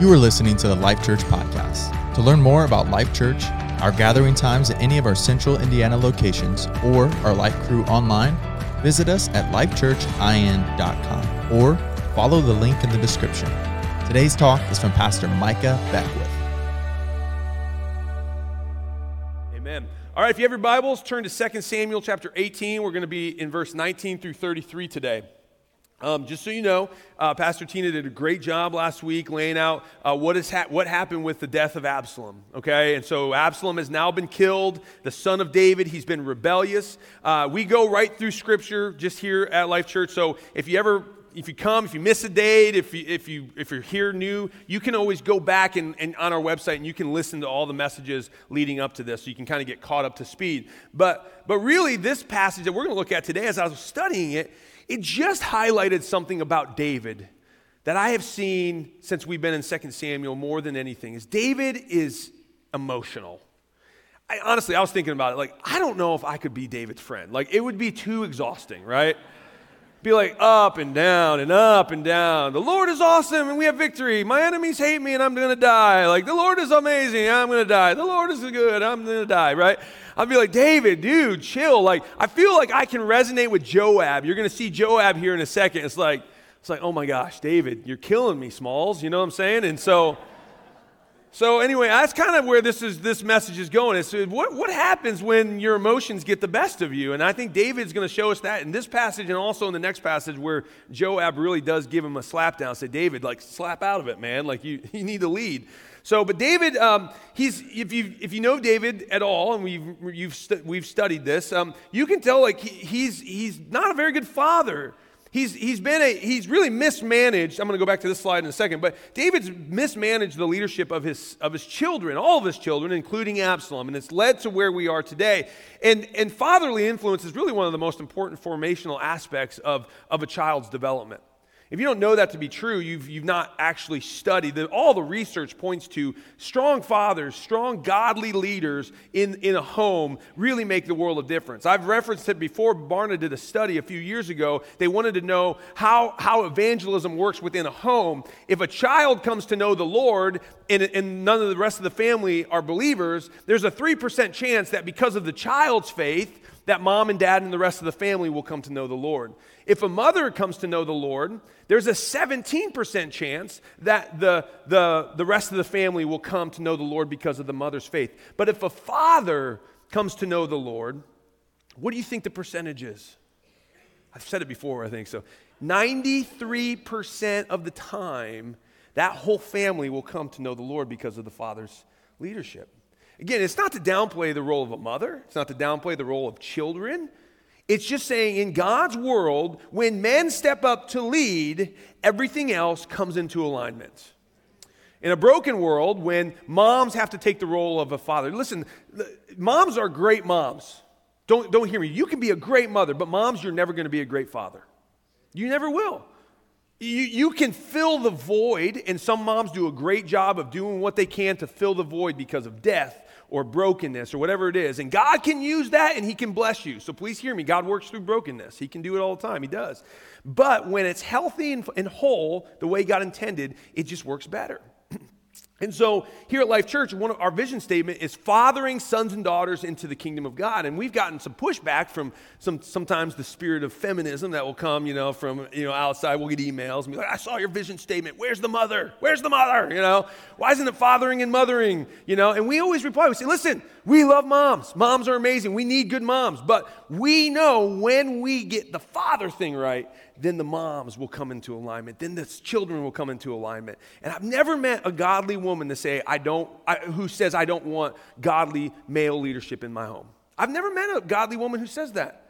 You are listening to the Life Church podcast. To learn more about Life Church, our gathering times at any of our central Indiana locations, or our Life crew online, visit us at lifechurchin.com or follow the link in the description. Today's talk is from Pastor Micah Beckwith. Amen. All right, if you have your Bibles, turn to 2 Samuel chapter 18. We're going to be in verse 19 through 33 today. Um, just so you know, uh, Pastor Tina did a great job last week laying out uh, what, is ha- what happened with the death of Absalom. Okay, and so Absalom has now been killed, the son of David. He's been rebellious. Uh, we go right through Scripture just here at Life Church. So if you ever if you come, if you miss a date, if, you, if, you, if you're here new, you can always go back and, and on our website and you can listen to all the messages leading up to this so you can kind of get caught up to speed. But, but really, this passage that we're going to look at today, as I was studying it, it just highlighted something about David that I have seen since we've been in 2 Samuel more than anything is David is emotional. I, honestly, I was thinking about it. Like, I don't know if I could be David's friend. Like, it would be too exhausting, right? Be like up and down and up and down. The Lord is awesome and we have victory. My enemies hate me and I'm going to die. Like, the Lord is amazing. I'm going to die. The Lord is good. I'm going to die, right? I'd be like, David, dude, chill. Like, I feel like I can resonate with Joab. You're going to see Joab here in a second. It's like, it's like, oh my gosh, David, you're killing me, Smalls. You know what I'm saying? And so, so anyway, that's kind of where this is. This message is going. Is what what happens when your emotions get the best of you? And I think David's going to show us that in this passage and also in the next passage where Joab really does give him a slap down. Say, David, like slap out of it, man. Like you you need to lead. So, but David, um, he's if you if you know David at all, and we've you've stu- we've studied this, um, you can tell like he, he's he's not a very good father. He's, he's been a, he's really mismanaged. I'm going to go back to this slide in a second, but David's mismanaged the leadership of his, of his children, all of his children, including Absalom, and it's led to where we are today. And, and fatherly influence is really one of the most important formational aspects of, of a child's development. If you don't know that to be true, you've, you've not actually studied. The, all the research points to strong fathers, strong godly leaders in, in a home really make the world of difference. I've referenced it before. Barna did a study a few years ago. They wanted to know how, how evangelism works within a home. If a child comes to know the Lord and, and none of the rest of the family are believers, there's a 3% chance that because of the child's faith, that mom and dad and the rest of the family will come to know the Lord. If a mother comes to know the Lord, there's a 17% chance that the, the, the rest of the family will come to know the Lord because of the mother's faith. But if a father comes to know the Lord, what do you think the percentage is? I've said it before, I think so. 93% of the time, that whole family will come to know the Lord because of the father's leadership. Again, it's not to downplay the role of a mother, it's not to downplay the role of children. It's just saying in God's world, when men step up to lead, everything else comes into alignment. In a broken world, when moms have to take the role of a father, listen, moms are great moms. Don't, don't hear me. You can be a great mother, but moms, you're never going to be a great father. You never will. You, you can fill the void, and some moms do a great job of doing what they can to fill the void because of death or brokenness or whatever it is. And God can use that and He can bless you. So please hear me. God works through brokenness. He can do it all the time. He does. But when it's healthy and, and whole, the way God intended, it just works better. And so here at Life Church, one of our vision statement is fathering sons and daughters into the kingdom of God. And we've gotten some pushback from some sometimes the spirit of feminism that will come, you know, from you know outside. We'll get emails and be like, I saw your vision statement. Where's the mother? Where's the mother? You know, why isn't it fathering and mothering? You know, and we always reply, we say, listen, we love moms. Moms are amazing. We need good moms. But we know when we get the father thing right, then the moms will come into alignment. Then the children will come into alignment. And I've never met a godly woman to say, I don't, I, who says, I don't want godly male leadership in my home. I've never met a godly woman who says that.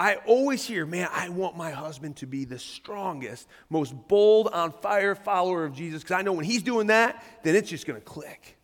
I always hear, man, I want my husband to be the strongest, most bold, on fire follower of Jesus because I know when he's doing that, then it's just going to click.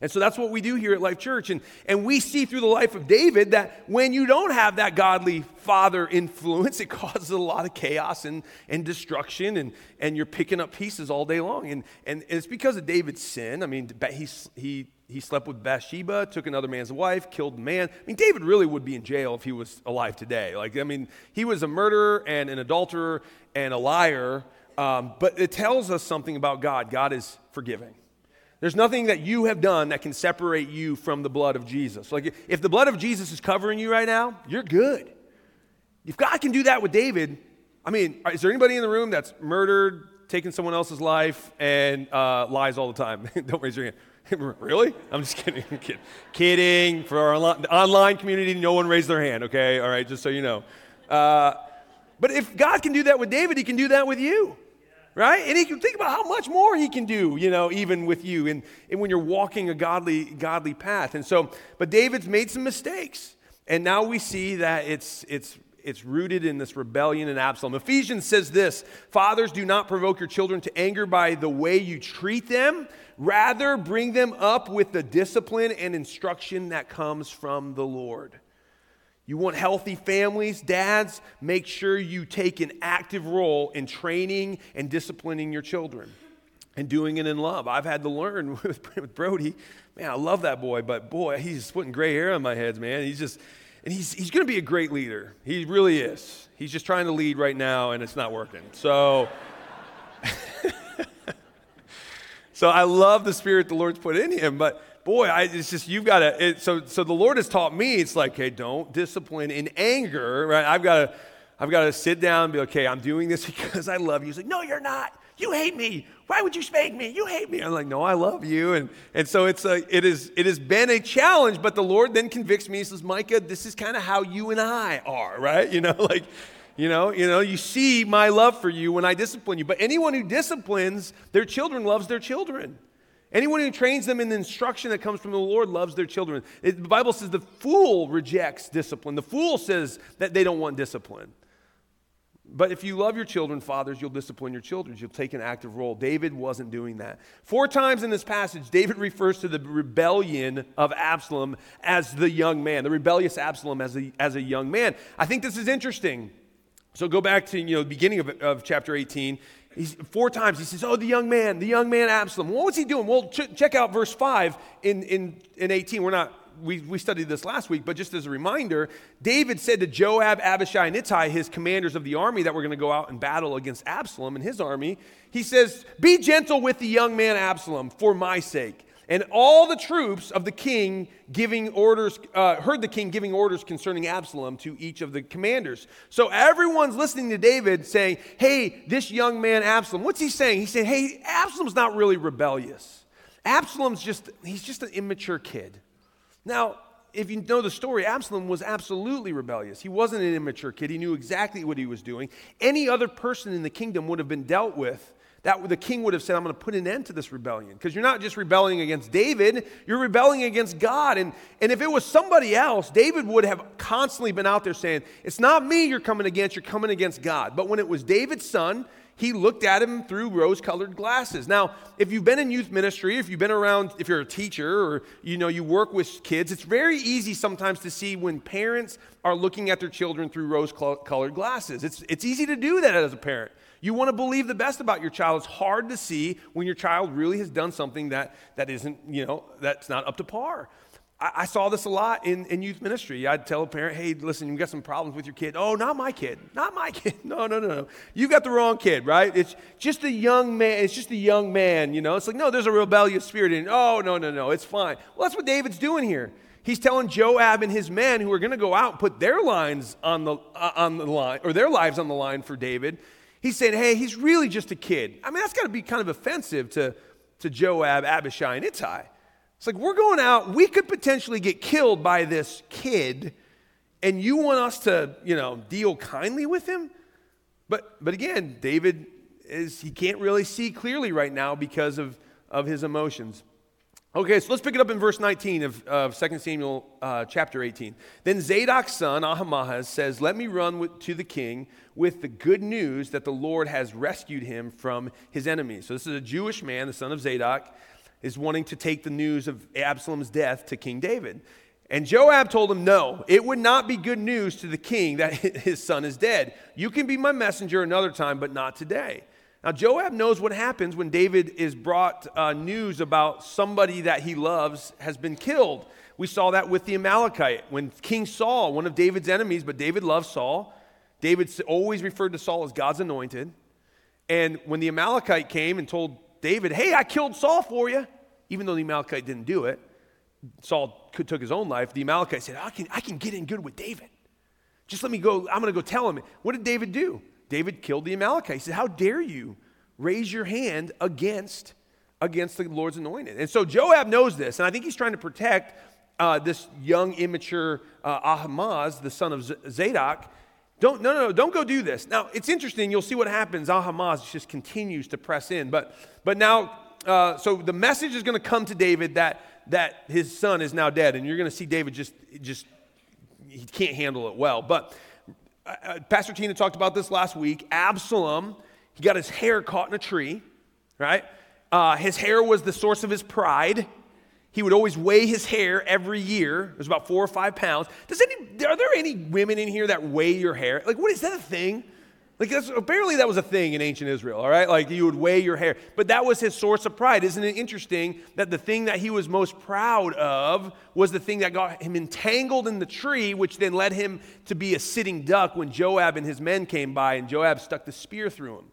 And so that's what we do here at Life Church. And, and we see through the life of David that when you don't have that godly father influence, it causes a lot of chaos and, and destruction, and, and you're picking up pieces all day long. And, and it's because of David's sin. I mean, he, he, he slept with Bathsheba, took another man's wife, killed a man. I mean, David really would be in jail if he was alive today. Like, I mean, he was a murderer and an adulterer and a liar Um, but it tells us something about God. God is forgiving. There's nothing that you have done that can separate you from the blood of Jesus. Like if the blood of Jesus is covering you right now, you're good. If God can do that with David, I mean, is there anybody in the room that's murdered, taken someone else's life, and uh, lies all the time? Don't raise your hand. really? I'm just kidding. I'm kidding. kidding. For our online community, no one raised their hand, okay? All right, just so you know. Uh, but if God can do that with David, he can do that with you right? And he can think about how much more he can do, you know, even with you and, and when you're walking a godly, godly path. And so, but David's made some mistakes. And now we see that it's, it's, it's rooted in this rebellion in Absalom. Ephesians says this Fathers, do not provoke your children to anger by the way you treat them. Rather, bring them up with the discipline and instruction that comes from the Lord. You want healthy families, dads? Make sure you take an active role in training and disciplining your children and doing it in love. I've had to learn with, Brody. Man, I love that boy, but boy, he's putting gray hair on my head, man. He's just, and he's, he's going to be a great leader. He really is. He's just trying to lead right now, and it's not working. So, so I love the spirit the Lord's put in him, but boy, I, it's just you've got to. So, so the Lord has taught me. It's like, hey, don't discipline in anger, right? I've got to, I've got to sit down and be okay. I'm doing this because I love you. He's like, no, you're not. You hate me. Why would you spank me? You hate me. I'm like, no, I love you. And and so it's a, it is it has been a challenge, but the Lord then convicts me. He says, Micah, this is kind of how you and I are, right? You know, like. You know, you know, you see my love for you when I discipline you. But anyone who disciplines their children loves their children. Anyone who trains them in the instruction that comes from the Lord loves their children. It, the Bible says the fool rejects discipline. The fool says that they don't want discipline. But if you love your children, fathers, you'll discipline your children. You'll take an active role. David wasn't doing that. Four times in this passage, David refers to the rebellion of Absalom as the young man, the rebellious Absalom as a, as a young man. I think this is interesting. So go back to you know the beginning of, of chapter 18. He's, four times he says, Oh, the young man, the young man Absalom. What was he doing? Well, ch- check out verse 5 in, in, in 18. We're not, we, we studied this last week, but just as a reminder, David said to Joab, Abishai, and Ittai, his commanders of the army that were going to go out and battle against Absalom and his army, he says, Be gentle with the young man Absalom for my sake. And all the troops of the king giving orders, uh, heard the king giving orders concerning Absalom to each of the commanders. So everyone's listening to David saying, Hey, this young man Absalom, what's he saying? He's saying, Hey, Absalom's not really rebellious. Absalom's just, he's just an immature kid. Now, if you know the story, Absalom was absolutely rebellious. He wasn't an immature kid. He knew exactly what he was doing. Any other person in the kingdom would have been dealt with that the king would have said, I'm going to put an end to this rebellion. Because you're not just rebelling against David, you're rebelling against God. And, and if it was somebody else, David would have constantly been out there saying, It's not me you're coming against, you're coming against God. But when it was David's son, he looked at him through rose colored glasses. Now, if you've been in youth ministry, if you've been around, if you're a teacher or you know you work with kids, it's very easy sometimes to see when parents are looking at their children through rose colored glasses. It's, it's easy to do that as a parent. You want to believe the best about your child. It's hard to see when your child really has done something that, that isn't, you know, that's not up to par. I, I saw this a lot in, in youth ministry. I'd tell a parent, hey, listen, you've got some problems with your kid. Oh, not my kid. Not my kid. No, no, no, no. You've got the wrong kid, right? It's just a young man. It's just a young man, you know? It's like, no, there's a rebellious spirit in it. Oh, no, no, no. It's fine. Well, that's what David's doing here. He's telling Joab and his men who are going to go out and put their lines on the, uh, on the line, or their lives on the line for David. He's saying, hey, he's really just a kid. I mean, that's got to be kind of offensive to, to Joab, Abishai, and Ittai. It's like, we're going out, we could potentially get killed by this kid, and you want us to, you know, deal kindly with him? But, but again, David is, he can't really see clearly right now because of, of his emotions. Okay, so let's pick it up in verse 19 of, of 2 Samuel uh, chapter 18. Then Zadok's son, Ahimaaz, says, Let me run with, to the king with the good news that the Lord has rescued him from his enemies. So this is a Jewish man, the son of Zadok, is wanting to take the news of Absalom's death to King David. And Joab told him, No, it would not be good news to the king that his son is dead. You can be my messenger another time, but not today. Now, Joab knows what happens when David is brought uh, news about somebody that he loves has been killed. We saw that with the Amalekite when King Saul, one of David's enemies, but David loved Saul. David always referred to Saul as God's anointed. And when the Amalekite came and told David, Hey, I killed Saul for you, even though the Amalekite didn't do it, Saul could, took his own life. The Amalekite said, I can, I can get in good with David. Just let me go. I'm going to go tell him. What did David do? David killed the Amalekite. He said, How dare you raise your hand against, against the Lord's anointed? And so Joab knows this, and I think he's trying to protect uh, this young, immature uh, Ahimaaz, the son of Zadok. Don't, no, no, no, don't go do this. Now, it's interesting. You'll see what happens. Ahimaaz just continues to press in. But, but now, uh, so the message is going to come to David that, that his son is now dead. And you're going to see David just, just, he can't handle it well. But uh, uh, Pastor Tina talked about this last week. Absalom, he got his hair caught in a tree, right? Uh, his hair was the source of his pride. He would always weigh his hair every year. It was about four or five pounds. Does any, are there any women in here that weigh your hair? Like, what is that a thing? Like, that's, apparently that was a thing in ancient Israel, all right? Like, you would weigh your hair. But that was his source of pride. Isn't it interesting that the thing that he was most proud of was the thing that got him entangled in the tree, which then led him to be a sitting duck when Joab and his men came by and Joab stuck the spear through him.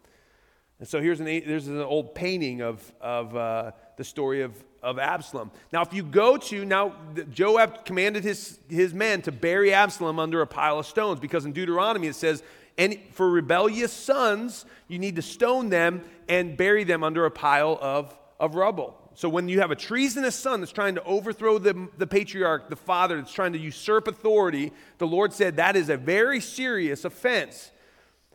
And so here's an, an old painting of, of uh, the story of, of Absalom. Now, if you go to, now Joab commanded his, his men to bury Absalom under a pile of stones because in Deuteronomy it says, and for rebellious sons, you need to stone them and bury them under a pile of, of rubble. So when you have a treasonous son that's trying to overthrow the, the patriarch, the father that's trying to usurp authority, the Lord said that is a very serious offense.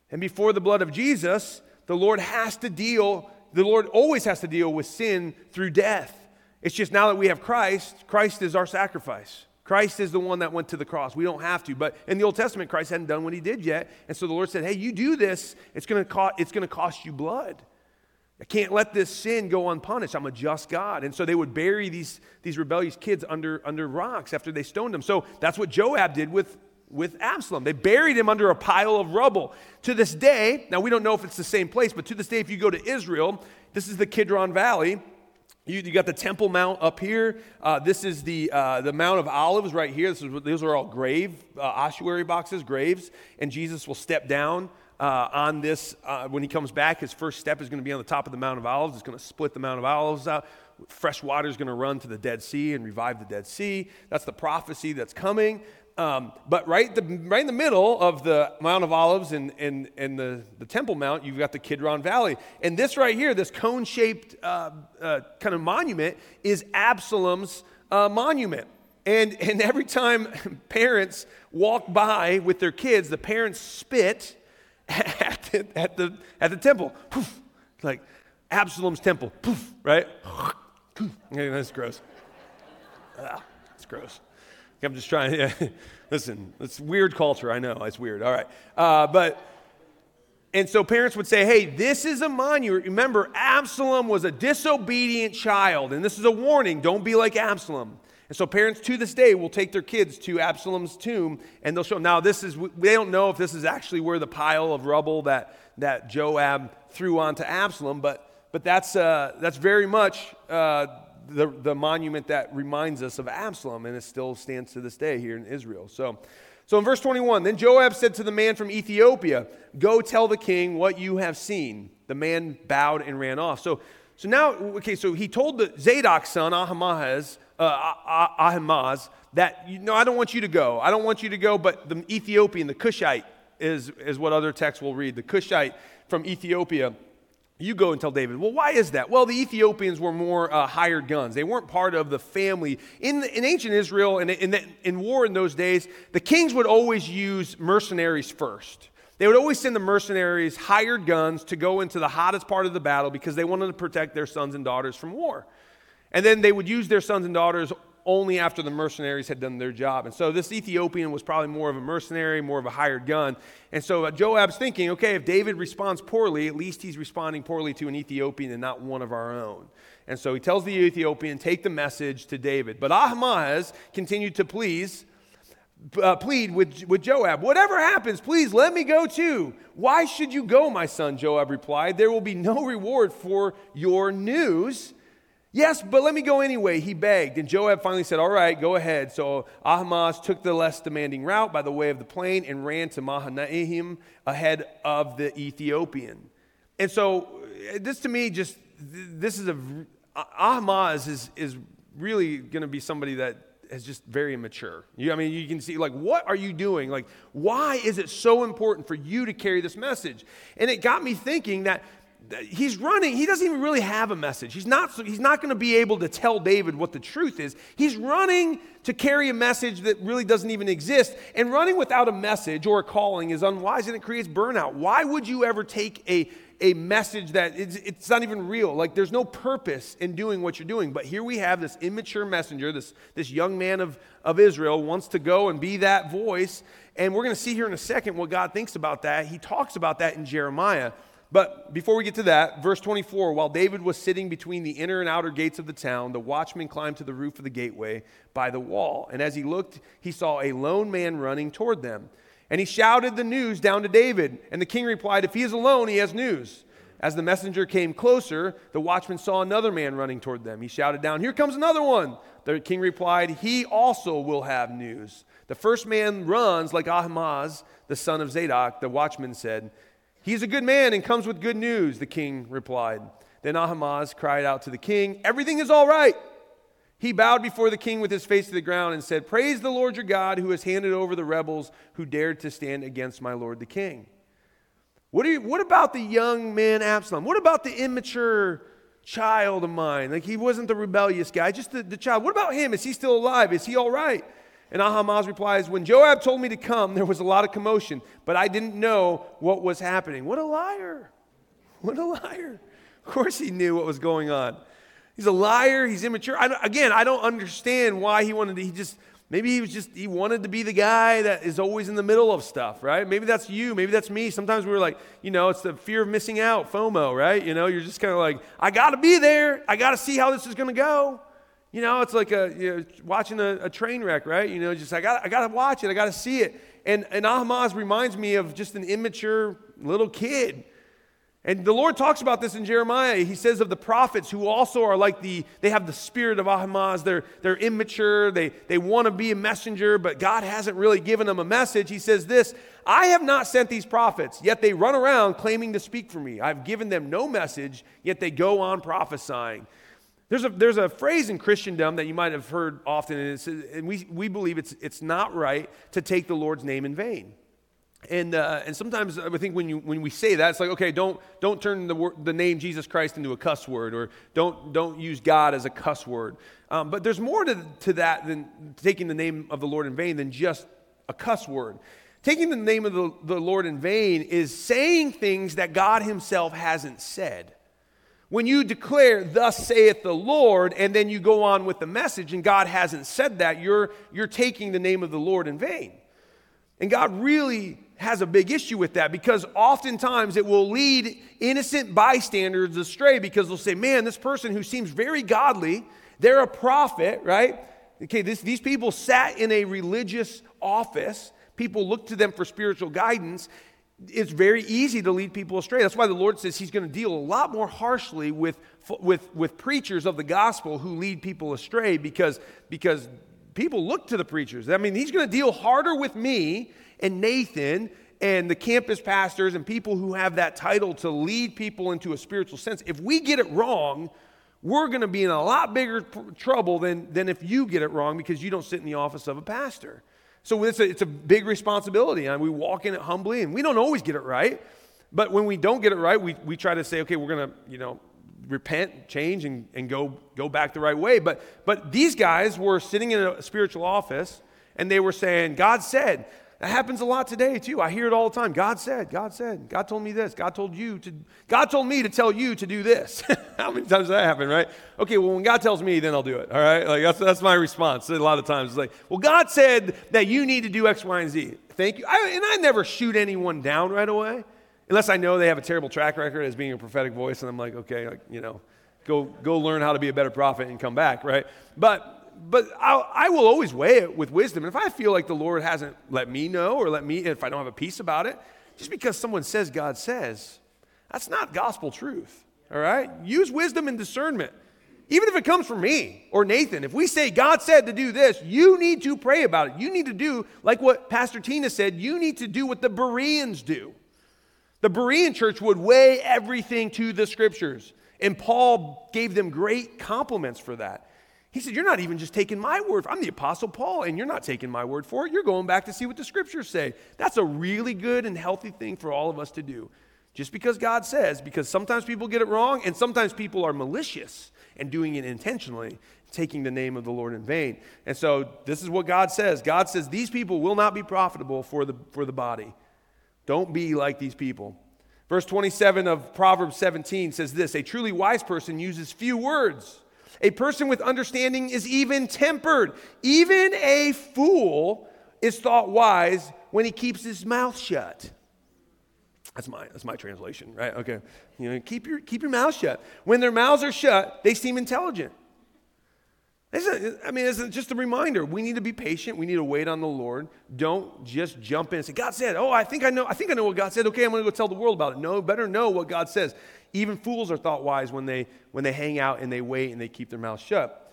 And before the blood of Jesus, the Lord has to deal, the Lord always has to deal with sin through death. It's just now that we have Christ, Christ is our sacrifice. Christ is the one that went to the cross. We don't have to. But in the Old Testament, Christ hadn't done what he did yet. And so the Lord said, Hey, you do this, it's going to cost, it's going to cost you blood. I can't let this sin go unpunished. I'm a just God. And so they would bury these, these rebellious kids under, under rocks after they stoned them. So that's what Joab did with with Absalom. They buried him under a pile of rubble. To this day, now we don't know if it's the same place, but to this day, if you go to Israel, this is the Kidron Valley. You, you got the Temple Mount up here. Uh, this is the, uh, the Mount of Olives right here. These are all grave, uh, ossuary boxes, graves. And Jesus will step down uh, on this uh, when he comes back. His first step is going to be on the top of the Mount of Olives. It's going to split the Mount of Olives out. Fresh water is going to run to the Dead Sea and revive the Dead Sea. That's the prophecy that's coming. Um, but right, the, right in the middle of the Mount of Olives and, and, and the, the Temple Mount, you've got the Kidron Valley. And this right here, this cone shaped uh, uh, kind of monument, is Absalom's uh, monument. And, and every time parents walk by with their kids, the parents spit at the, at the, at the temple. Poof, like Absalom's temple. Poof, right? that's gross. Ah, that's gross. I'm just trying to, listen, it's weird culture. I know, it's weird. All right. Uh, but, and so parents would say, hey, this is a monument. Remember, Absalom was a disobedient child, and this is a warning don't be like Absalom. And so parents to this day will take their kids to Absalom's tomb and they'll show them. Now, this is, they don't know if this is actually where the pile of rubble that, that Joab threw onto Absalom, but, but that's, uh, that's very much uh, the, the monument that reminds us of Absalom, and it still stands to this day here in Israel. So, so in verse 21, then Joab said to the man from Ethiopia, Go tell the king what you have seen. The man bowed and ran off. So, so now, okay, so he told the Zadok's son, Ahimaaz, uh, Ahimaaz, that, you know, I don't want you to go. I don't want you to go, but the Ethiopian, the Cushite, is, is what other texts will read. The Cushite from Ethiopia you go and tell David, well, why is that? Well, the Ethiopians were more uh, hired guns. They weren't part of the family. In, in ancient Israel and in, in, in war in those days, the kings would always use mercenaries first. They would always send the mercenaries hired guns to go into the hottest part of the battle because they wanted to protect their sons and daughters from war. And then they would use their sons and daughters only after the mercenaries had done their job. And so this Ethiopian was probably more of a mercenary, more of a hired gun. And so uh, Joab's thinking, okay, if David responds poorly, at least he's responding poorly to an Ethiopian and not one of our own. And so he tells the Ethiopian, take the message to David. But Ahimaaz continued to please. Uh, plead with, with Joab, whatever happens, please let me go too. Why should you go, my son? Joab replied. There will be no reward for your news Yes, but let me go anyway, he begged. And Joab finally said, All right, go ahead. So Ahimaaz took the less demanding route by the way of the plain and ran to Mahanaim ahead of the Ethiopian. and so uh, this to me just this is a Ahimaaz is is really going to be somebody that is just very immature. You, I mean, you can see, like, what are you doing? Like, why is it so important for you to carry this message? And it got me thinking that he's running he doesn't even really have a message. He's not he's not going to be able to tell david what the truth is. He's running to carry a message that really doesn't even exist and running without a message or a calling is unwise and it creates burnout. Why would you ever take a a message that it's, it's not even real? Like there's no purpose in doing what you're doing. But here we have this immature messenger this this young man of of israel wants to go and be that voice. And we're going to see here in a second what god thinks about that. He talks about that in jeremiah but before we get to that, verse 24 while David was sitting between the inner and outer gates of the town, the watchman climbed to the roof of the gateway by the wall. And as he looked, he saw a lone man running toward them. And he shouted the news down to David. And the king replied, If he is alone, he has news. As the messenger came closer, the watchman saw another man running toward them. He shouted down, Here comes another one. The king replied, He also will have news. The first man runs like Ahimaaz, the son of Zadok, the watchman said. He's a good man and comes with good news, the king replied. Then Ahimaaz cried out to the king, Everything is all right. He bowed before the king with his face to the ground and said, Praise the Lord your God who has handed over the rebels who dared to stand against my lord the king. What, you, what about the young man Absalom? What about the immature child of mine? Like he wasn't the rebellious guy, just the, the child. What about him? Is he still alive? Is he all right? And Ahimaaz replies, When Joab told me to come, there was a lot of commotion, but I didn't know what was happening. What a liar! What a liar. Of course, he knew what was going on. He's a liar. He's immature. I again, I don't understand why he wanted to. He just, maybe he was just, he wanted to be the guy that is always in the middle of stuff, right? Maybe that's you. Maybe that's me. Sometimes we're like, you know, it's the fear of missing out, FOMO, right? You know, you're just kind of like, I got to be there. I got to see how this is going to go. You know, it's like a, you know, watching a, a, train wreck, right? You know, just I got I got to watch it. I got to see it. And and Ahimaaz reminds me of just an immature little kid. And the Lord talks about this in Jeremiah. He says of the prophets who also are like the, they have the spirit of Ahimaaz. They're, they're immature. They, they want to be a messenger, but God hasn't really given them a message. He says this I have not sent these prophets, yet they run around claiming to speak for me. I've given them no message, yet they go on prophesying. There's a, there's a phrase in Christendom that you might have heard often, and, and we, we believe it's, it's not right to take the Lord's name in vain. And, uh, and sometimes I think when, you, when we say that, it's like, okay, don't, don't turn the, word, the name Jesus Christ into a cuss word, or don't, don't use God as a cuss word. Um, but there's more to, to that than taking the name of the Lord in vain than just a cuss word. Taking the name of the, the Lord in vain is saying things that God Himself hasn't said. When you declare, Thus saith the Lord, and then you go on with the message, and God hasn't said that, you're, you're taking the name of the Lord in vain. And God really has a big issue with that because oftentimes it will lead innocent bystanders astray because they'll say, Man, this person who seems very godly, they're a prophet, right? Okay, this, these people sat in a religious office. People looked to them for spiritual guidance, it's very easy to lead people astray. That's why the Lord says He's going to deal a lot more harshly with, with, with preachers of the gospel who lead people astray because, because people look to the preachers. I mean, He's going to deal harder with me and Nathan and the campus pastors and people who have that title to lead people into a spiritual sense. If we get it wrong, we're going to be in a lot bigger trouble than, than if you get it wrong because you don't sit in the office of a pastor. So it's a, it's a big responsibility, and we walk in it humbly, and we don't always get it right. But when we don't get it right, we, we try to say, okay, we're going to, you know, repent, change, and, and go, go back the right way. But, but these guys were sitting in a spiritual office, and they were saying, God said, that happens a lot today too. I hear it all the time. God said, God said, God told me this. God told you to, God told me to tell you to do this. How many times does that happen, right? Okay, well, when God tells me, then I'll do it. All right? Like that's, that's my response. A lot of times it's like, well, God said that you need to do X, Y, and Z. Thank you. I, and I never shoot anyone down right away, unless I know they have a terrible track record as being a prophetic voice, and I'm like, okay, like, you know, go go learn how to be a better prophet and come back, right? But but I'll, I will always weigh it with wisdom. And if I feel like the Lord hasn't let me know or let me, if I don't have a peace about it, just because someone says God says, that's not gospel truth. All right? Use wisdom and discernment. Even if it comes from me or Nathan, if we say God said to do this, you need to pray about it. You need to do like what Pastor Tina said, you need to do what the Bereans do. The Berean church would weigh everything to the scriptures. And Paul gave them great compliments for that. He said, You're not even just taking my word. I'm the Apostle Paul, and you're not taking my word for it. You're going back to see what the scriptures say. That's a really good and healthy thing for all of us to do. Just because God says, because sometimes people get it wrong, and sometimes people are malicious and doing it intentionally, taking the name of the Lord in vain. And so this is what God says God says, These people will not be profitable for the, for the body. Don't be like these people. Verse 27 of Proverbs 17 says this A truly wise person uses few words a person with understanding is even tempered. Even a fool is thought wise when he keeps his mouth shut. That's my, that's my translation, right? Okay. You know, keep your, keep your mouth shut. When their mouths are shut, they seem intelligent. I mean, it's just a reminder. We need to be patient. We need to wait on the Lord. Don't just jump in and say, God said, oh, I think I know, I think I know what God said. Okay, I'm going to go tell the world about it. No, better know what God says. Even fools are thought wise when they, when they hang out and they wait and they keep their mouth shut.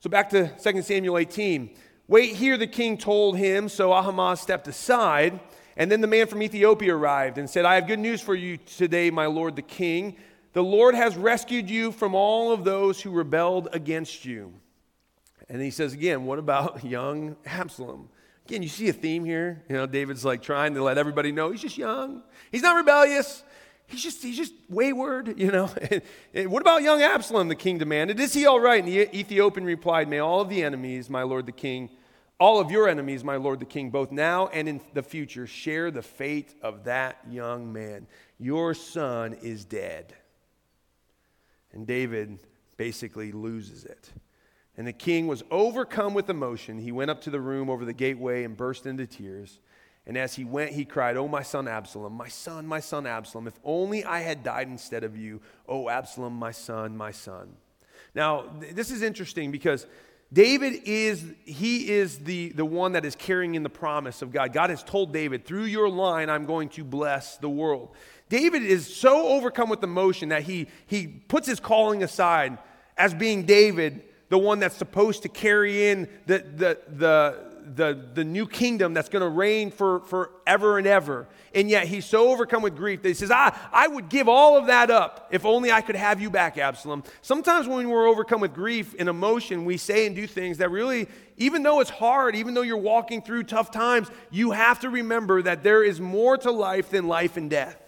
So back to 2 Samuel 18. Wait here, the king told him. So Ahimaaz stepped aside. And then the man from Ethiopia arrived and said, I have good news for you today, my lord the king. The Lord has rescued you from all of those who rebelled against you. And he says again, What about young Absalom? Again, you see a theme here. You know, David's like trying to let everybody know he's just young. He's not rebellious. He's just, he's just wayward, you know. what about young Absalom, the king demanded? Is he all right? And the Ethiopian replied, May all of the enemies, my lord the king, all of your enemies, my lord the king, both now and in the future, share the fate of that young man. Your son is dead. And David basically loses it. And the king was overcome with emotion. He went up to the room over the gateway and burst into tears. And as he went, he cried, Oh, my son Absalom, my son, my son Absalom, if only I had died instead of you. Oh, Absalom, my son, my son. Now, this is interesting because David is, he is the, the one that is carrying in the promise of God. God has told David, through your line, I'm going to bless the world. David is so overcome with emotion that he, he puts his calling aside as being David, the one that's supposed to carry in the, the, the, the, the new kingdom that's going to reign for forever and ever. And yet he's so overcome with grief that he says, I, I would give all of that up if only I could have you back, Absalom. Sometimes when we're overcome with grief and emotion, we say and do things that really, even though it's hard, even though you're walking through tough times, you have to remember that there is more to life than life and death.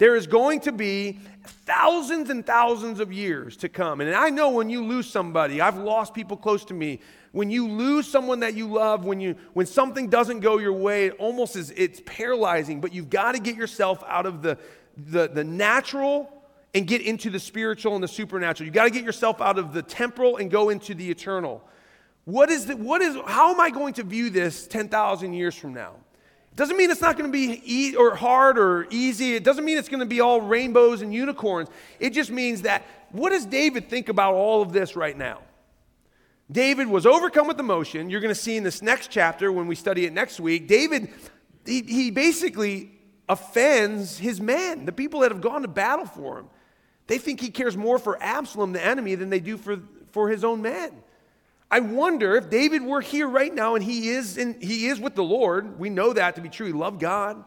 There is going to be thousands and thousands of years to come. And I know when you lose somebody, I've lost people close to me when you lose someone that you love, when, you, when something doesn't go your way, it almost is, it's paralyzing, but you've got to get yourself out of the, the, the natural and get into the spiritual and the supernatural. You've got to get yourself out of the temporal and go into the eternal. What is the, what is, how am I going to view this 10,000 years from now? Doesn't mean it's not going to be e- or hard or easy. It doesn't mean it's going to be all rainbows and unicorns. It just means that what does David think about all of this right now? David was overcome with emotion. You're going to see in this next chapter when we study it next week. David, he, he basically offends his men, the people that have gone to battle for him. They think he cares more for Absalom, the enemy, than they do for, for his own men. I wonder if David were here right now and he is, in, he is with the Lord. We know that to be true. He loved God.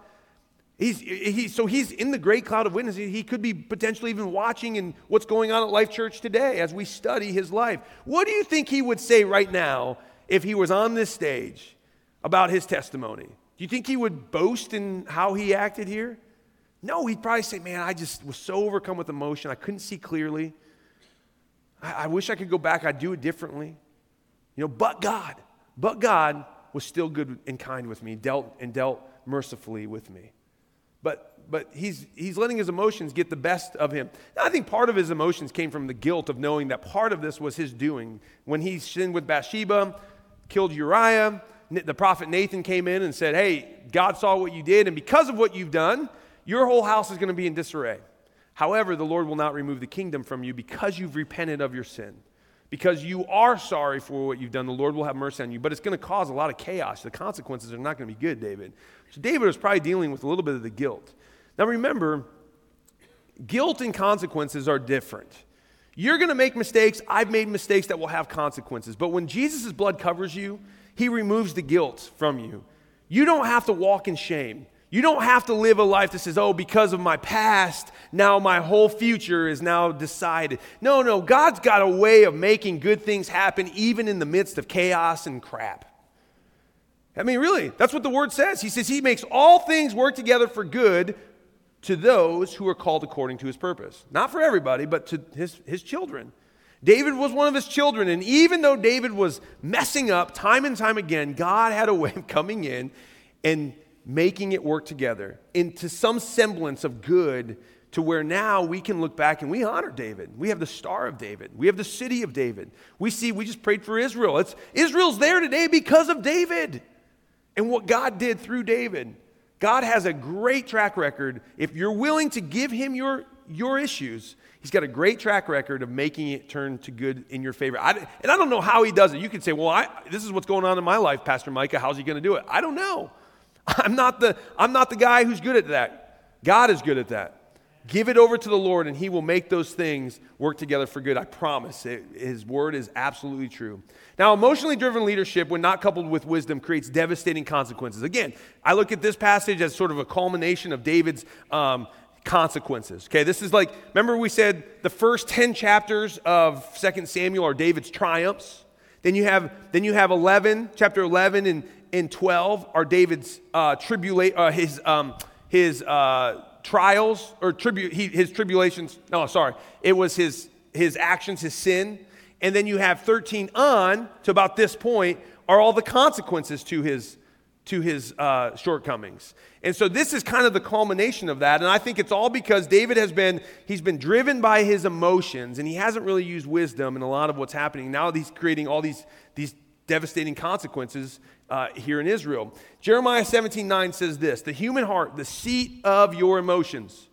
He's, he, so he's in the great cloud of witnesses. He could be potentially even watching and what's going on at Life Church today as we study his life. What do you think he would say right now if he was on this stage about his testimony? Do you think he would boast in how he acted here? No, he'd probably say, Man, I just was so overcome with emotion. I couldn't see clearly. I, I wish I could go back. I'd do it differently. You know, but God, but God was still good and kind with me, dealt and dealt mercifully with me but, but he's, he's letting his emotions get the best of him. Now, I think part of his emotions came from the guilt of knowing that part of this was his doing. When he sinned with Bathsheba, killed Uriah, the prophet Nathan came in and said, Hey, God saw what you did, and because of what you've done, your whole house is going to be in disarray. However, the Lord will not remove the kingdom from you because you've repented of your sin. Because you are sorry for what you've done, the Lord will have mercy on you. But it's going to cause a lot of chaos. The consequences are not going to be good, David. So David was probably dealing with a little bit of the guilt. Now remember, guilt and consequences are different. You're going to make mistakes. I've made mistakes that will have consequences. But when Jesus' blood covers you, he removes the guilt from you. You don't have to walk in shame. You don't have to live a life that says, oh, because of my past, now my whole future is now decided. No, no, God's got a way of making good things happen even in the midst of chaos and crap. I mean, really, that's what the word says. He says he makes all things work together for good to those who are called according to his purpose. Not for everybody, but to his, his children. David was one of his children, and even though David was messing up time and time again, God had a way of coming in and making it work together into some semblance of good to where now we can look back and we honor David. We have the star of David. We have the city of David. We see, we just prayed for Israel. It's, Israel's there today because of David and what God did through David. God has a great track record. If you're willing to give him your, your issues, he's got a great track record of making it turn to good in your favor. I, and I don't know how he does it. You could say, well, I, this is what's going on in my life, Pastor Micah. How's he going to do it? I don't know. I'm not the, I'm not the guy who's good at that. God is good at that. Give it over to the Lord, and He will make those things work together for good. I promise. It, his word is absolutely true. Now, emotionally driven leadership, when not coupled with wisdom, creates devastating consequences. Again, I look at this passage as sort of a culmination of David's um, consequences. Okay, this is like, remember we said the first 10 chapters of 2 Samuel are David's triumphs. Then you have, then you have 11, chapter 11 and, and 12 are David's uh, tribula- uh, his, um, his uh, trials or tribu- he, his tribulations. No, sorry. It was his, his actions, his sin. And then you have 13 on to about this point are all the consequences to his, to his uh, shortcomings. And so this is kind of the culmination of that. And I think it's all because David has been, he's been driven by his emotions and he hasn't really used wisdom in a lot of what's happening. Now he's creating all these, these devastating consequences uh, here in Israel. Jeremiah 17 9 says this The human heart, the seat of your emotions.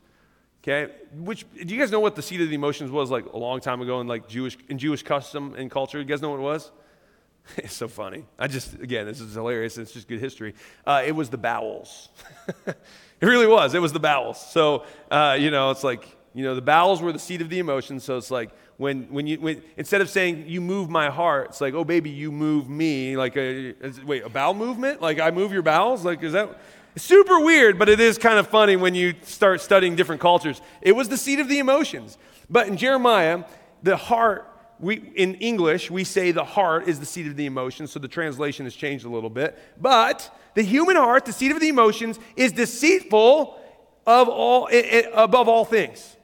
Okay, which do you guys know what the seat of the emotions was like a long time ago in like Jewish in Jewish custom and culture? You guys know what it was? it's so funny. I just again, this is hilarious. It's just good history. Uh, it was the bowels. it really was. It was the bowels. So uh, you know, it's like you know, the bowels were the seat of the emotions. So it's like when, when you, when, instead of saying, you move my heart, it's like, oh, baby, you move me. Like, uh, a, wait, a bowel movement? Like, I move your bowels? Like, is that super weird, but it is kind of funny when you start studying different cultures. It was the seat of the emotions. But in Jeremiah, the heart, we, in English, we say the heart is the seat of the emotions, so the translation has changed a little bit. But the human heart, the seat of the emotions, is deceitful of all, above all things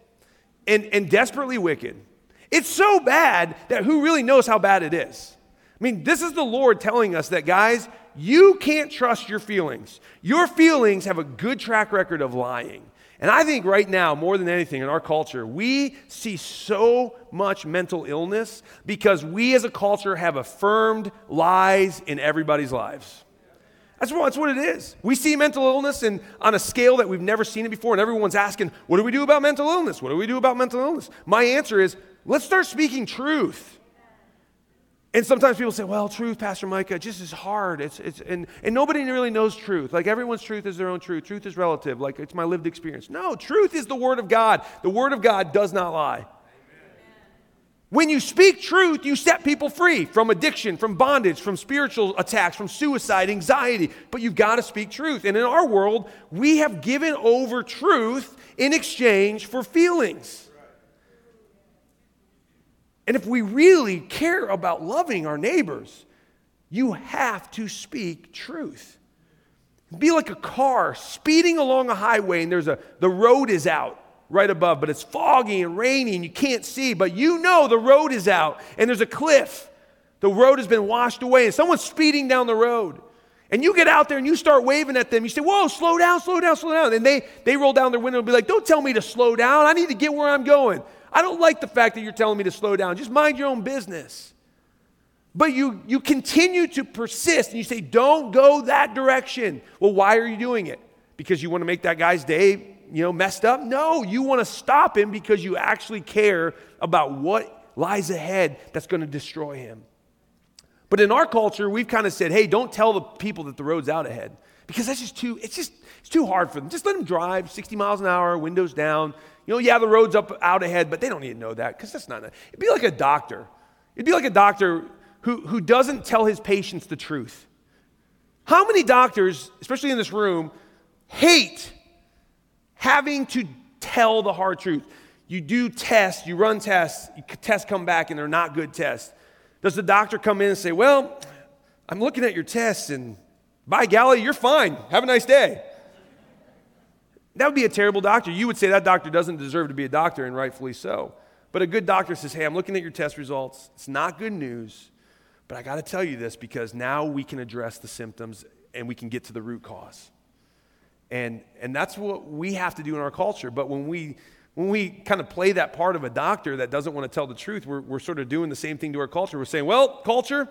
and, and desperately wicked. It's so bad that who really knows how bad it is? I mean, this is the Lord telling us that, guys, you can't trust your feelings. Your feelings have a good track record of lying. And I think right now, more than anything in our culture, we see so much mental illness because we as a culture have affirmed lies in everybody's lives. That's what, that's what it is. We see mental illness on a scale that we've never seen it before, and everyone's asking, what do we do about mental illness? What do we do about mental illness? My answer is, let's start speaking truth. And sometimes people say, well, truth, Pastor Micah, just is hard. It's, it's, and, and nobody really knows truth. Like everyone's truth is their own truth. Truth is relative. Like it's my lived experience. No, truth is the Word of God. The Word of God does not lie. When you speak truth, you set people free from addiction, from bondage, from spiritual attacks, from suicide, anxiety. But you've got to speak truth. And in our world, we have given over truth in exchange for feelings. And if we really care about loving our neighbors, you have to speak truth. Be like a car speeding along a highway and there's a the road is out right above, but it's foggy and rainy and you can't see, but you know the road is out and there's a cliff. The road has been washed away and someone's speeding down the road. And you get out there and you start waving at them. You say, Whoa, slow down, slow down, slow down. And they, they roll down their window and be like, Don't tell me to slow down. I need to get where I'm going. I don't like the fact that you're telling me to slow down. Just mind your own business. But you, you continue to persist and you say, Don't go that direction. Well, why are you doing it? Because you want to make that guy's day you know, messed up? No, you want to stop him because you actually care about what lies ahead that's going to destroy him. But in our culture, we've kind of said, hey, don't tell the people that the road's out ahead because that's just too, it's just, it's too hard for them. Just let them drive 60 miles an hour, windows down. You know, yeah, the road's up out ahead, but they don't need to know that because that's not, it'd be like a doctor. It'd be like a doctor who, who doesn't tell his patients the truth. How many doctors, especially in this room, hate having to tell the hard truth. You do tests, you run tests, tests come back and they're not good tests. Does the doctor come in and say, Well, I'm looking at your tests and by golly, you're fine. Have a nice day. That would be a terrible doctor. You would say that doctor doesn't deserve to be a doctor, and rightfully so. But a good doctor says, Hey, I'm looking at your test results. It's not good news, but I got to tell you this because now we can address the symptoms and we can get to the root cause. And, and that's what we have to do in our culture. But when we, when we kind of play that part of a doctor that doesn't want to tell the truth, we're, we're sort of doing the same thing to our culture. We're saying, well, culture,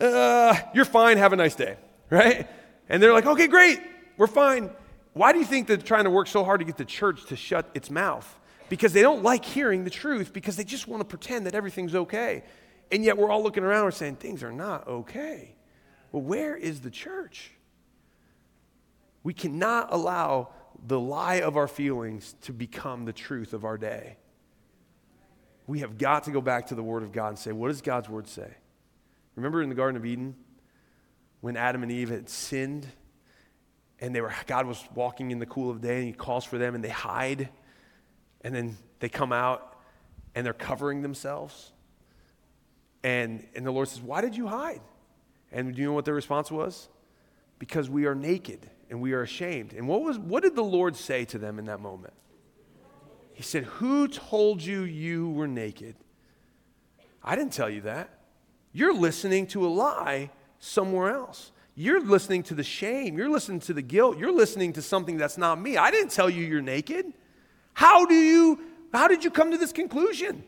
uh, you're fine, have a nice day, right? And they're like, okay, great, we're fine. Why do you think they're trying to work so hard to get the church to shut its mouth? Because they don't like hearing the truth, because they just want to pretend that everything's okay. And yet we're all looking around and saying, things are not okay. Well, where is the church? We cannot allow the lie of our feelings to become the truth of our day. We have got to go back to the Word of God and say, what does God's Word say? Remember in the Garden of Eden when Adam and Eve had sinned and they were, God was walking in the cool of the day and He calls for them and they hide and then they come out and they're covering themselves. And, and the Lord says, Why did you hide? And do you know what their response was? Because we are naked and we are ashamed. And what, was, what did the Lord say to them in that moment? He said, Who told you you were naked? I didn't tell you that. You're listening to a lie somewhere else. You're listening to the shame. You're listening to the guilt. You're listening to something that's not me. I didn't tell you you're naked. How do you how did you come to this conclusion?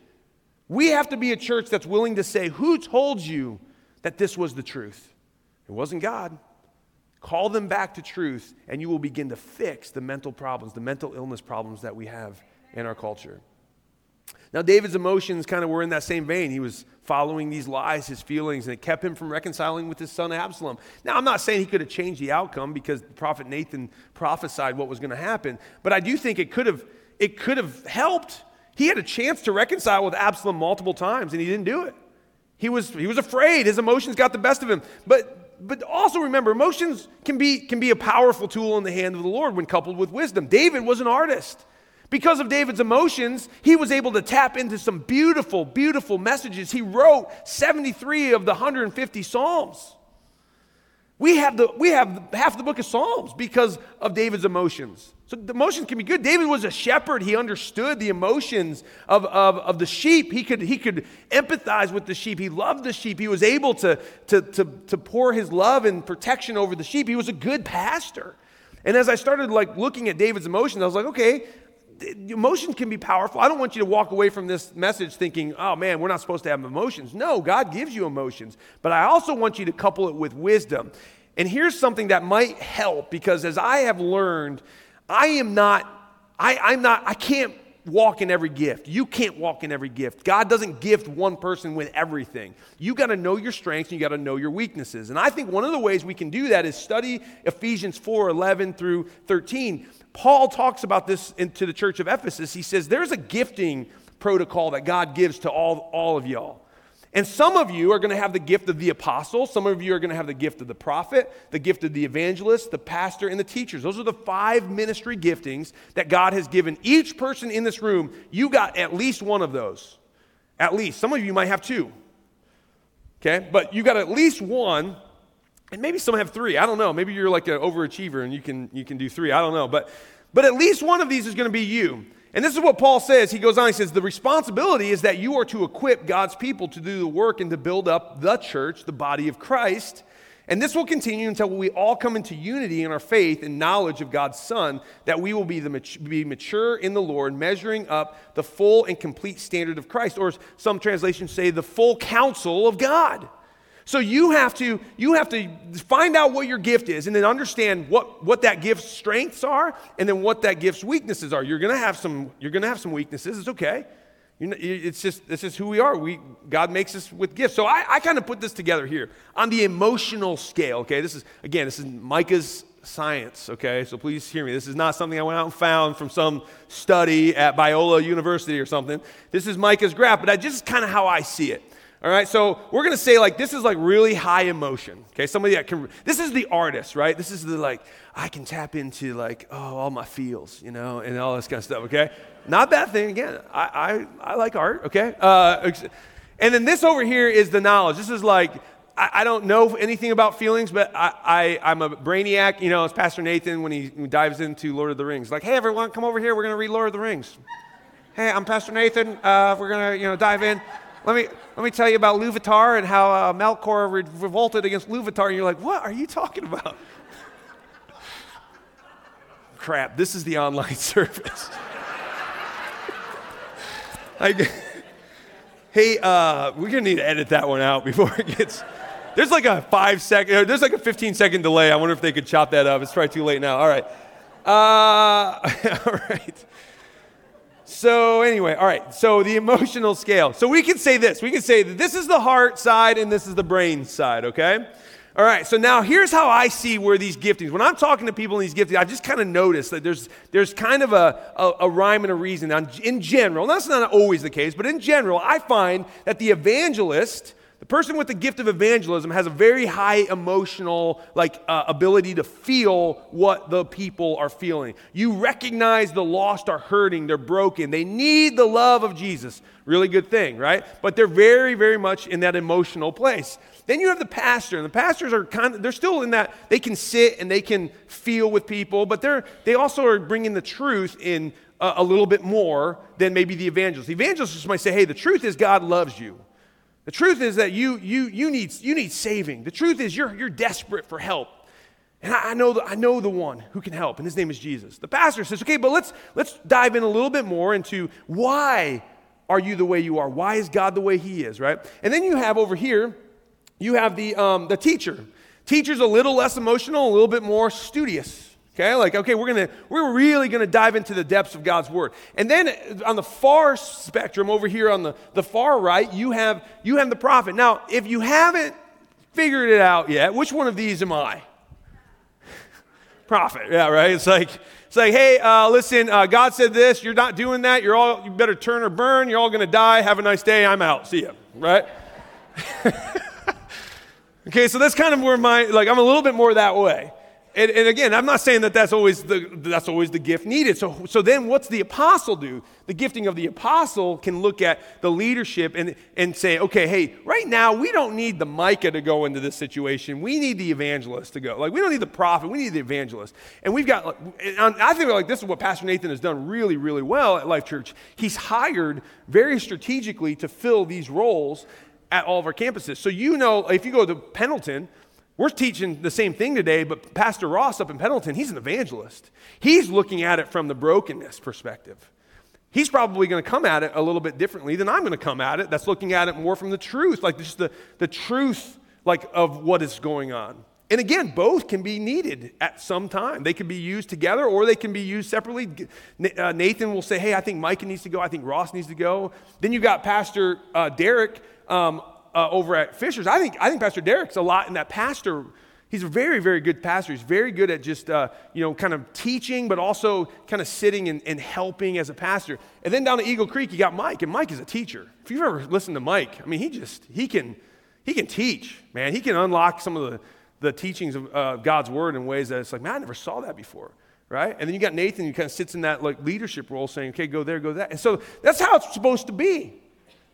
We have to be a church that's willing to say, "Who told you that this was the truth?" It wasn't God. Call them back to truth, and you will begin to fix the mental problems, the mental illness problems that we have in our culture. Now, David's emotions kind of were in that same vein. He was following these lies, his feelings, and it kept him from reconciling with his son Absalom. Now, I'm not saying he could have changed the outcome because the prophet Nathan prophesied what was going to happen, but I do think it could have it could have helped. He had a chance to reconcile with Absalom multiple times, and he didn't do it. He was, he was afraid. His emotions got the best of him. But but also remember, emotions can be, can be a powerful tool in the hand of the Lord when coupled with wisdom. David was an artist. Because of David's emotions, he was able to tap into some beautiful, beautiful messages. He wrote 73 of the 150 Psalms. We have, the, we have half the book of Psalms because of David's emotions. So the emotions can be good. David was a shepherd. He understood the emotions of, of, of the sheep. He could, he could empathize with the sheep. He loved the sheep. He was able to, to, to, to pour his love and protection over the sheep. He was a good pastor. And as I started like looking at David's emotions, I was like, okay, emotions can be powerful. I don't want you to walk away from this message thinking, oh man, we're not supposed to have emotions. No, God gives you emotions. But I also want you to couple it with wisdom. And here's something that might help because as I have learned, I am not, I, I'm not, I can't walk in every gift. You can't walk in every gift. God doesn't gift one person with everything. You got to know your strengths and you got to know your weaknesses. And I think one of the ways we can do that is study Ephesians 4 11 through 13 Paul talks about this to the church of Ephesus. He says, There's a gifting protocol that God gives to all, all of y'all. And some of you are going to have the gift of the apostle. Some of you are going to have the gift of the prophet, the gift of the evangelist, the pastor, and the teachers. Those are the five ministry giftings that God has given each person in this room. You got at least one of those. At least. Some of you might have two. Okay? But you got at least one and maybe some have three. I don't know. Maybe you're like an overachiever and you can, you can do three. I don't know. But, but at least one of these is going to be you. And this is what Paul says. He goes on, he says, The responsibility is that you are to equip God's people to do the work and to build up the church, the body of Christ. And this will continue until we all come into unity in our faith and knowledge of God's Son, that we will be, the, be mature in the Lord, measuring up the full and complete standard of Christ. Or some translations say, the full counsel of God. So you have to you have to find out what your gift is and then understand what what that gift's strengths are and then what that gift's weaknesses are. You're going to have some you're going to have some weaknesses. It's okay. Know, it's just this is who we are. We God makes us with gifts. So I, I kind of put this together here on the emotional scale. Okay, this is again this is Micah's science. Okay, so please hear me. This is not something I went out and found from some study at Biola University or something. This is Micah's graph, but I just kind of how I see it. All right, so we're gonna say like this is like really high emotion. Okay, somebody that can. This is the artist, right? This is the like I can tap into like oh all my feels, you know, and all this kind of stuff. Okay, not bad thing. Again, I I, I like art. Okay, uh, and then this over here is the knowledge. This is like I, I don't know anything about feelings, but I, I am a brainiac. You know, it's Pastor Nathan when he, when he dives into Lord of the Rings. Like, hey everyone, come over here. We're gonna read Lord of the Rings. Hey, I'm Pastor Nathan. Uh, we're gonna you know dive in. Let me, let me tell you about Iluvatar and how uh, Melkor re- revolted against Iluvatar. And you're like, what are you talking about? Crap, this is the online service. I, hey, uh, we're going to need to edit that one out before it gets. There's like a five second, there's like a 15 second delay. I wonder if they could chop that up. It's probably too late now. All right. Uh, all right. So, anyway, all right, so the emotional scale. So, we can say this we can say that this is the heart side and this is the brain side, okay? All right, so now here's how I see where these giftings, when I'm talking to people in these giftings, I've just kind of noticed that there's, there's kind of a, a, a rhyme and a reason. Now, in general, that's not always the case, but in general, I find that the evangelist the person with the gift of evangelism has a very high emotional like uh, ability to feel what the people are feeling. You recognize the lost are hurting, they're broken, they need the love of Jesus. Really good thing, right? But they're very very much in that emotional place. Then you have the pastor, and the pastors are kind of they're still in that they can sit and they can feel with people, but they're they also are bringing the truth in a, a little bit more than maybe the evangelist. The evangelist might say, "Hey, the truth is God loves you." The truth is that you, you, you, need, you need saving. The truth is you're, you're desperate for help. And I, I know the, I know the one who can help, and his name is Jesus. The pastor says, okay, but let's, let's dive in a little bit more into why are you the way you are? Why is God the way he is, right? And then you have over here, you have the, um, the teacher. Teacher's a little less emotional, a little bit more studious. Okay, like, okay, we're gonna, we're really gonna dive into the depths of God's word. And then on the far spectrum, over here on the, the far right, you have you have the prophet. Now, if you haven't figured it out yet, which one of these am I? prophet, yeah, right? It's like, it's like, hey, uh, listen, uh, God said this, you're not doing that, you're all you better turn or burn, you're all gonna die, have a nice day, I'm out. See ya, right? okay, so that's kind of where my like I'm a little bit more that way. And, and, again, I'm not saying that that's always the, that's always the gift needed. So, so then what's the apostle do? The gifting of the apostle can look at the leadership and, and say, okay, hey, right now we don't need the Micah to go into this situation. We need the evangelist to go. Like, we don't need the prophet, we need the evangelist. And we've got, I think like this is what Pastor Nathan has done really, really well at Life Church. He's hired very strategically to fill these roles at all of our campuses. So you know, if you go to Pendleton, we're teaching the same thing today, but Pastor Ross up in Pendleton, he's an evangelist. He's looking at it from the brokenness perspective. He's probably going to come at it a little bit differently than I'm going to come at it. That's looking at it more from the truth, like just the, the truth like of what is going on. And again, both can be needed at some time. They can be used together or they can be used separately. Uh, Nathan will say, Hey, I think Micah needs to go. I think Ross needs to go. Then you've got Pastor uh, Derek um, uh, over at Fishers, I think, I think Pastor Derek's a lot in that pastor. He's a very, very good pastor. He's very good at just, uh, you know, kind of teaching, but also kind of sitting and, and, helping as a pastor. And then down at Eagle Creek, you got Mike, and Mike is a teacher. If you've ever listened to Mike, I mean, he just, he can, he can teach, man. He can unlock some of the, the teachings of uh, God's word in ways that it's like, man, I never saw that before right? And then you got Nathan who kind of sits in that like leadership role saying, okay, go there, go that. And so that's how it's supposed to be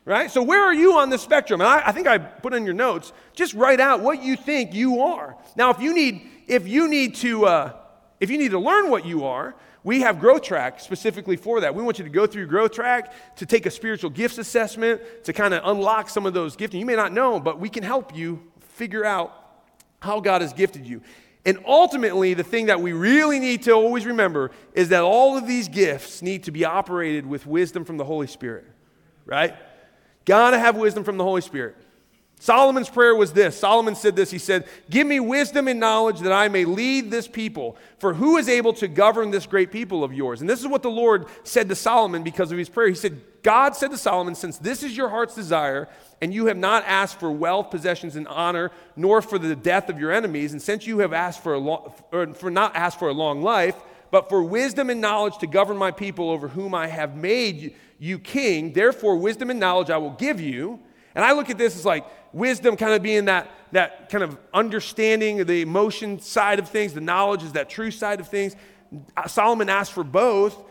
right? So, where are you on the spectrum? And I, I, think I put in your notes, just write out what you think you are. Now, if you need, if you need to, uh, if you need to learn what you are, we have Growth Track specifically for that. We want you to go through Growth Track to take a spiritual gifts assessment to kind of unlock some of those gifts. You may not know, but we can help you figure out how God has gifted you. And ultimately, the thing that we really need to always remember is that all of these gifts need to be operated with wisdom from the Holy Spirit, right? Gotta have wisdom from the Holy Spirit. Solomon's prayer was this Solomon said this He said, Give me wisdom and knowledge that I may lead this people. For who is able to govern this great people of yours? And this is what the Lord said to Solomon because of his prayer. He said, God said to Solomon, Since this is your heart's desire, and you have not asked for wealth, possessions, and honor, nor for the death of your enemies, and since you have asked for, a long, or for not asked for a long life, but for wisdom and knowledge to govern my people over whom I have made you king. Therefore, wisdom and knowledge I will give you, And I look at this as like wisdom kind of being that, that kind of understanding of the emotion side of things, the knowledge is that true side of things. Solomon asks for both. He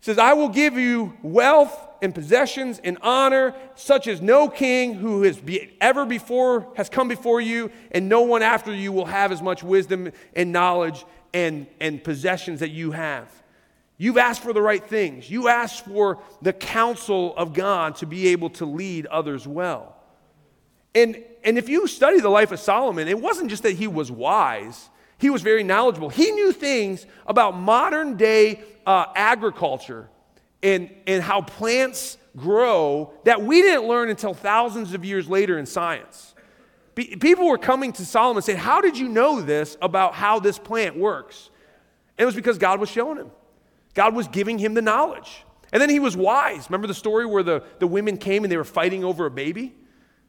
says, I will give you wealth and possessions and honor, such as no king who has be, ever before has come before you, and no one after you will have as much wisdom and knowledge and, and possessions that you have. You've asked for the right things. You asked for the counsel of God to be able to lead others well. And, and if you study the life of Solomon, it wasn't just that he was wise, he was very knowledgeable. He knew things about modern day uh, agriculture and, and how plants grow that we didn't learn until thousands of years later in science. People were coming to Solomon and saying, How did you know this about how this plant works? And it was because God was showing him. God was giving him the knowledge. And then he was wise. Remember the story where the, the women came and they were fighting over a baby?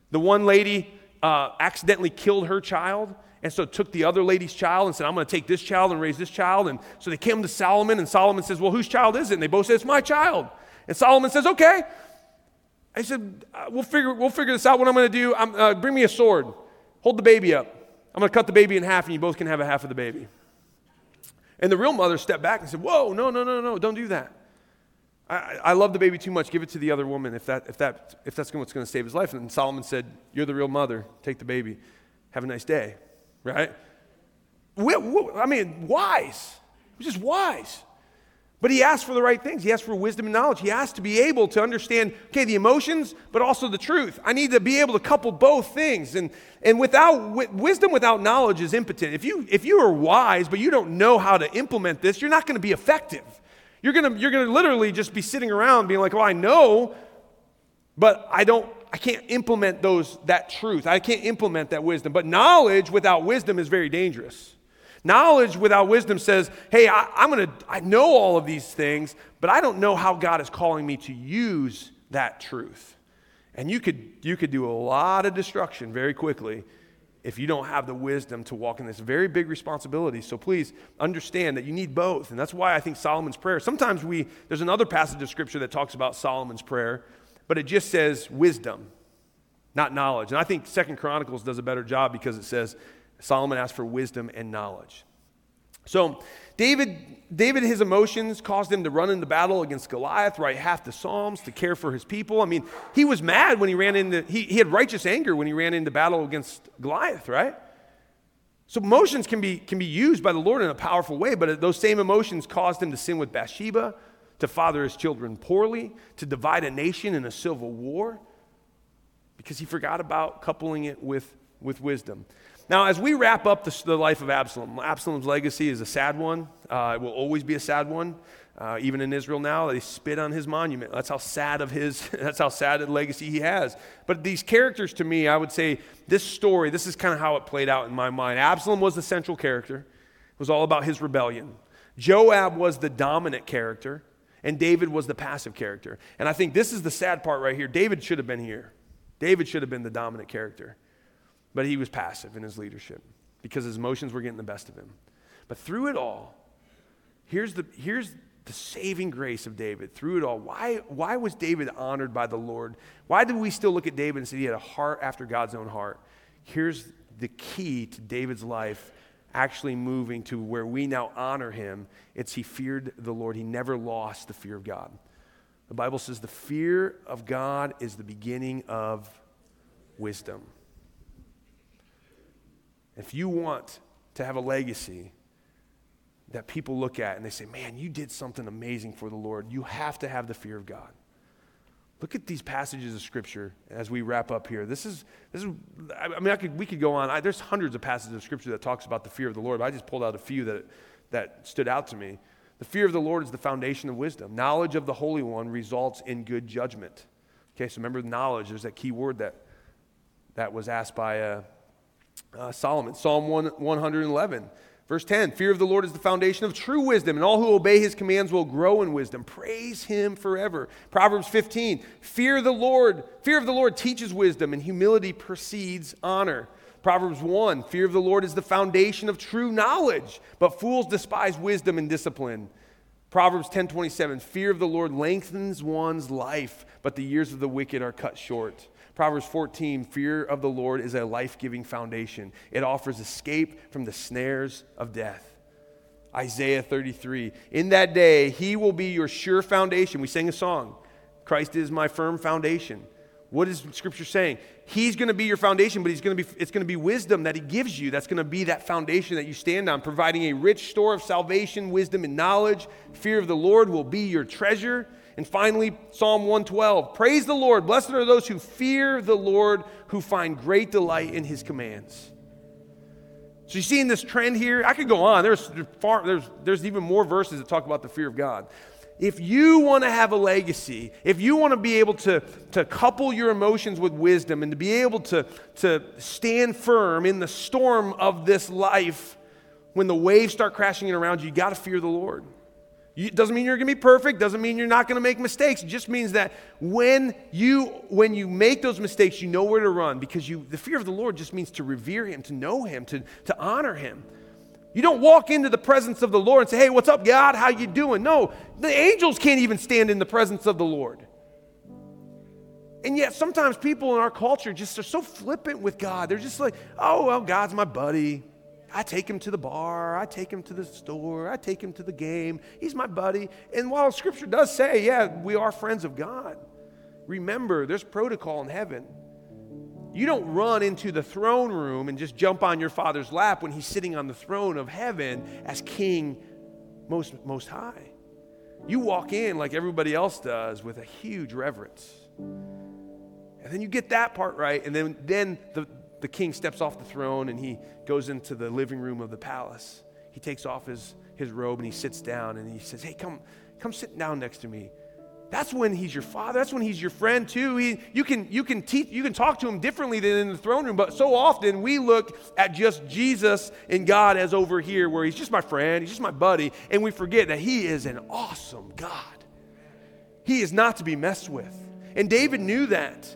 The one lady uh, accidentally killed her child and so took the other lady's child and said, I'm going to take this child and raise this child. And so they came to Solomon, and Solomon says, Well, whose child is it? And they both say, It's my child. And Solomon says, Okay. I said, uh, we'll, figure, we'll figure this out. What I'm going to do, uh, bring me a sword. Hold the baby up. I'm going to cut the baby in half, and you both can have a half of the baby. And the real mother stepped back and said, Whoa, no, no, no, no, don't do that. I, I love the baby too much. Give it to the other woman if, that, if, that, if that's what's going to save his life. And Solomon said, You're the real mother. Take the baby. Have a nice day. Right? We, we, I mean, wise. Just wise. But he asked for the right things. He asked for wisdom and knowledge. He asked to be able to understand, okay, the emotions, but also the truth. I need to be able to couple both things. And, and without w- wisdom without knowledge is impotent. If you, if you are wise, but you don't know how to implement this, you're not going to be effective. You're going you're to literally just be sitting around being like, well, I know, but I don't, I can't implement those, that truth. I can't implement that wisdom. But knowledge without wisdom is very dangerous. Knowledge without wisdom says, hey, I, am to, I know all of these things, but I don't know how God is calling me to use that truth. And you could, you could do a lot of destruction very quickly if you don't have the wisdom to walk in this very big responsibility. So please understand that you need both. And that's why I think Solomon's prayer, sometimes we, there's another passage of scripture that talks about Solomon's prayer, but it just says wisdom, not knowledge. And I think Second Chronicles does a better job because it says Solomon asked for wisdom and knowledge. So, David, David, his emotions caused him to run into battle against Goliath, write half the Psalms to care for his people. I mean, he was mad when he ran into, he, he had righteous anger when he ran into battle against Goliath, right? So emotions can be, can be used by the Lord in a powerful way, but those same emotions caused him to sin with Bathsheba, to father his children poorly, to divide a nation in a civil war, because he forgot about coupling it with, with wisdom. Now, as we wrap up the, the life of Absalom, Absalom's legacy is a sad one. Uh, it will always be a sad one. Uh, even in Israel now, they spit on his monument. That's how sad of his, that's how sad a legacy he has. But these characters, to me, I would say this story, this is kind of how it played out in my mind. Absalom was the central character. It was all about his rebellion. Joab was the dominant character, and David was the passive character. And I think this is the sad part right here. David should have been here. David should have been the dominant character. But he was passive in his leadership because his emotions were getting the best of him. But through it all, here's the, here's the saving grace of David. Through it all, why, why was David honored by the Lord? Why do we still look at David and say he had a heart after God's own heart? Here's the key to David's life actually moving to where we now honor him. It's he feared the Lord. He never lost the fear of God. The Bible says the fear of God is the beginning of wisdom. If you want to have a legacy that people look at and they say, man, you did something amazing for the Lord, you have to have the fear of God. Look at these passages of Scripture as we wrap up here. This is, this is I mean, I could, we could go on. I, there's hundreds of passages of Scripture that talks about the fear of the Lord, but I just pulled out a few that, that stood out to me. The fear of the Lord is the foundation of wisdom. Knowledge of the Holy One results in good judgment. Okay, so remember knowledge. There's that key word that, that was asked by uh, uh, Solomon, Psalm 1, 111. Verse 10 Fear of the Lord is the foundation of true wisdom, and all who obey his commands will grow in wisdom. Praise him forever. Proverbs 15 Fear the Lord, fear of the Lord teaches wisdom, and humility precedes honor. Proverbs 1 Fear of the Lord is the foundation of true knowledge, but fools despise wisdom and discipline. Proverbs 10:27 Fear of the Lord lengthens one's life, but the years of the wicked are cut short. Proverbs 14 Fear of the Lord is a life giving foundation, it offers escape from the snares of death. Isaiah 33 In that day, he will be your sure foundation. We sang a song Christ is my firm foundation. What is Scripture saying? He's going to be your foundation, but he's going to be, it's going to be wisdom that he gives you. That's going to be that foundation that you stand on, providing a rich store of salvation, wisdom, and knowledge. Fear of the Lord will be your treasure. And finally, Psalm 112 Praise the Lord. Blessed are those who fear the Lord, who find great delight in his commands. So you seeing this trend here? I could go on. There's, far, there's, there's even more verses that talk about the fear of God if you want to have a legacy, if you want to be able to, to couple your emotions with wisdom and to be able to, to stand firm in the storm of this life, when the waves start crashing in around you, you got to fear the Lord. It doesn't mean you're going to be perfect, doesn't mean you're not going to make mistakes. It just means that when you when you make those mistakes, you know where to run because you the fear of the Lord just means to revere him, to know him, to, to honor him. You don't walk into the presence of the Lord and say, "Hey, what's up, God? How you doing?" No, the angels can't even stand in the presence of the Lord. And yet, sometimes people in our culture just are so flippant with God. They're just like, "Oh, well, God's my buddy. I take him to the bar. I take him to the store. I take him to the game. He's my buddy." And while Scripture does say, "Yeah, we are friends of God," remember, there's protocol in heaven. You don't run into the throne room and just jump on your father's lap when he's sitting on the throne of heaven as king most, most high. You walk in like everybody else does with a huge reverence. And then you get that part right, and then, then the, the king steps off the throne and he goes into the living room of the palace. He takes off his, his robe and he sits down and he says, Hey, come, come sit down next to me. That's when he's your father. That's when he's your friend too. He, you, can, you, can teach, you can talk to him differently than in the throne room, but so often we look at just Jesus and God as over here, where he's just my friend, he's just my buddy, and we forget that he is an awesome God. He is not to be messed with. And David knew that.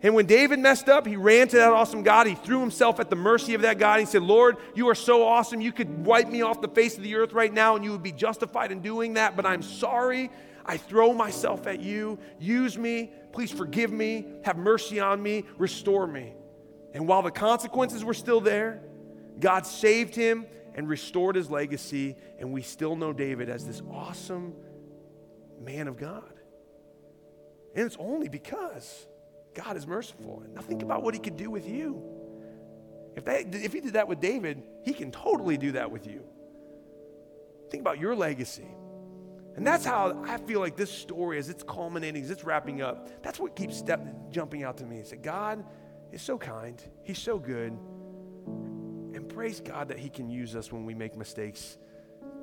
And when David messed up, he ran to that awesome God. He threw himself at the mercy of that God. He said, Lord, you are so awesome. You could wipe me off the face of the earth right now, and you would be justified in doing that, but I'm sorry I throw myself at you. Use me. Please forgive me. Have mercy on me. Restore me. And while the consequences were still there, God saved him and restored his legacy. And we still know David as this awesome man of God. And it's only because God is merciful. Now think about what he could do with you. If, that, if he did that with David, he can totally do that with you. Think about your legacy. And that's how I feel like this story, as it's culminating, as it's wrapping up, that's what keeps step, jumping out to me. That God is so kind, He's so good. And praise God that He can use us when we make mistakes.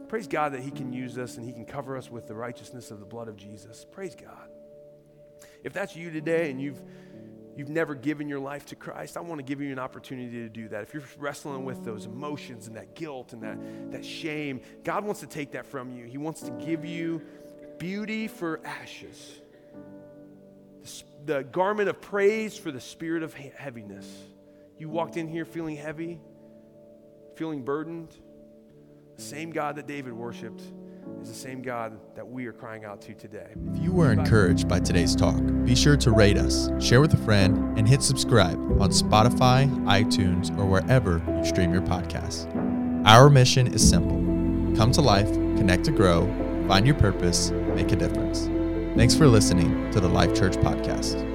Praise God that He can use us and He can cover us with the righteousness of the blood of Jesus. Praise God. If that's you today and you've you've never given your life to Christ, I want to give you an opportunity to do that. If you're wrestling with those emotions and that guilt and that, that shame, God wants to take that from you. He wants to give you beauty for ashes, the, the garment of praise for the spirit of heaviness. You walked in here feeling heavy, feeling burdened. The same God that David worshiped is the same God that we are crying out to today. If you were encouraged by today's talk, be sure to rate us, share with a friend, and hit subscribe on Spotify, iTunes, or wherever you stream your podcasts. Our mission is simple come to life, connect to grow, find your purpose, make a difference. Thanks for listening to the Life Church Podcast.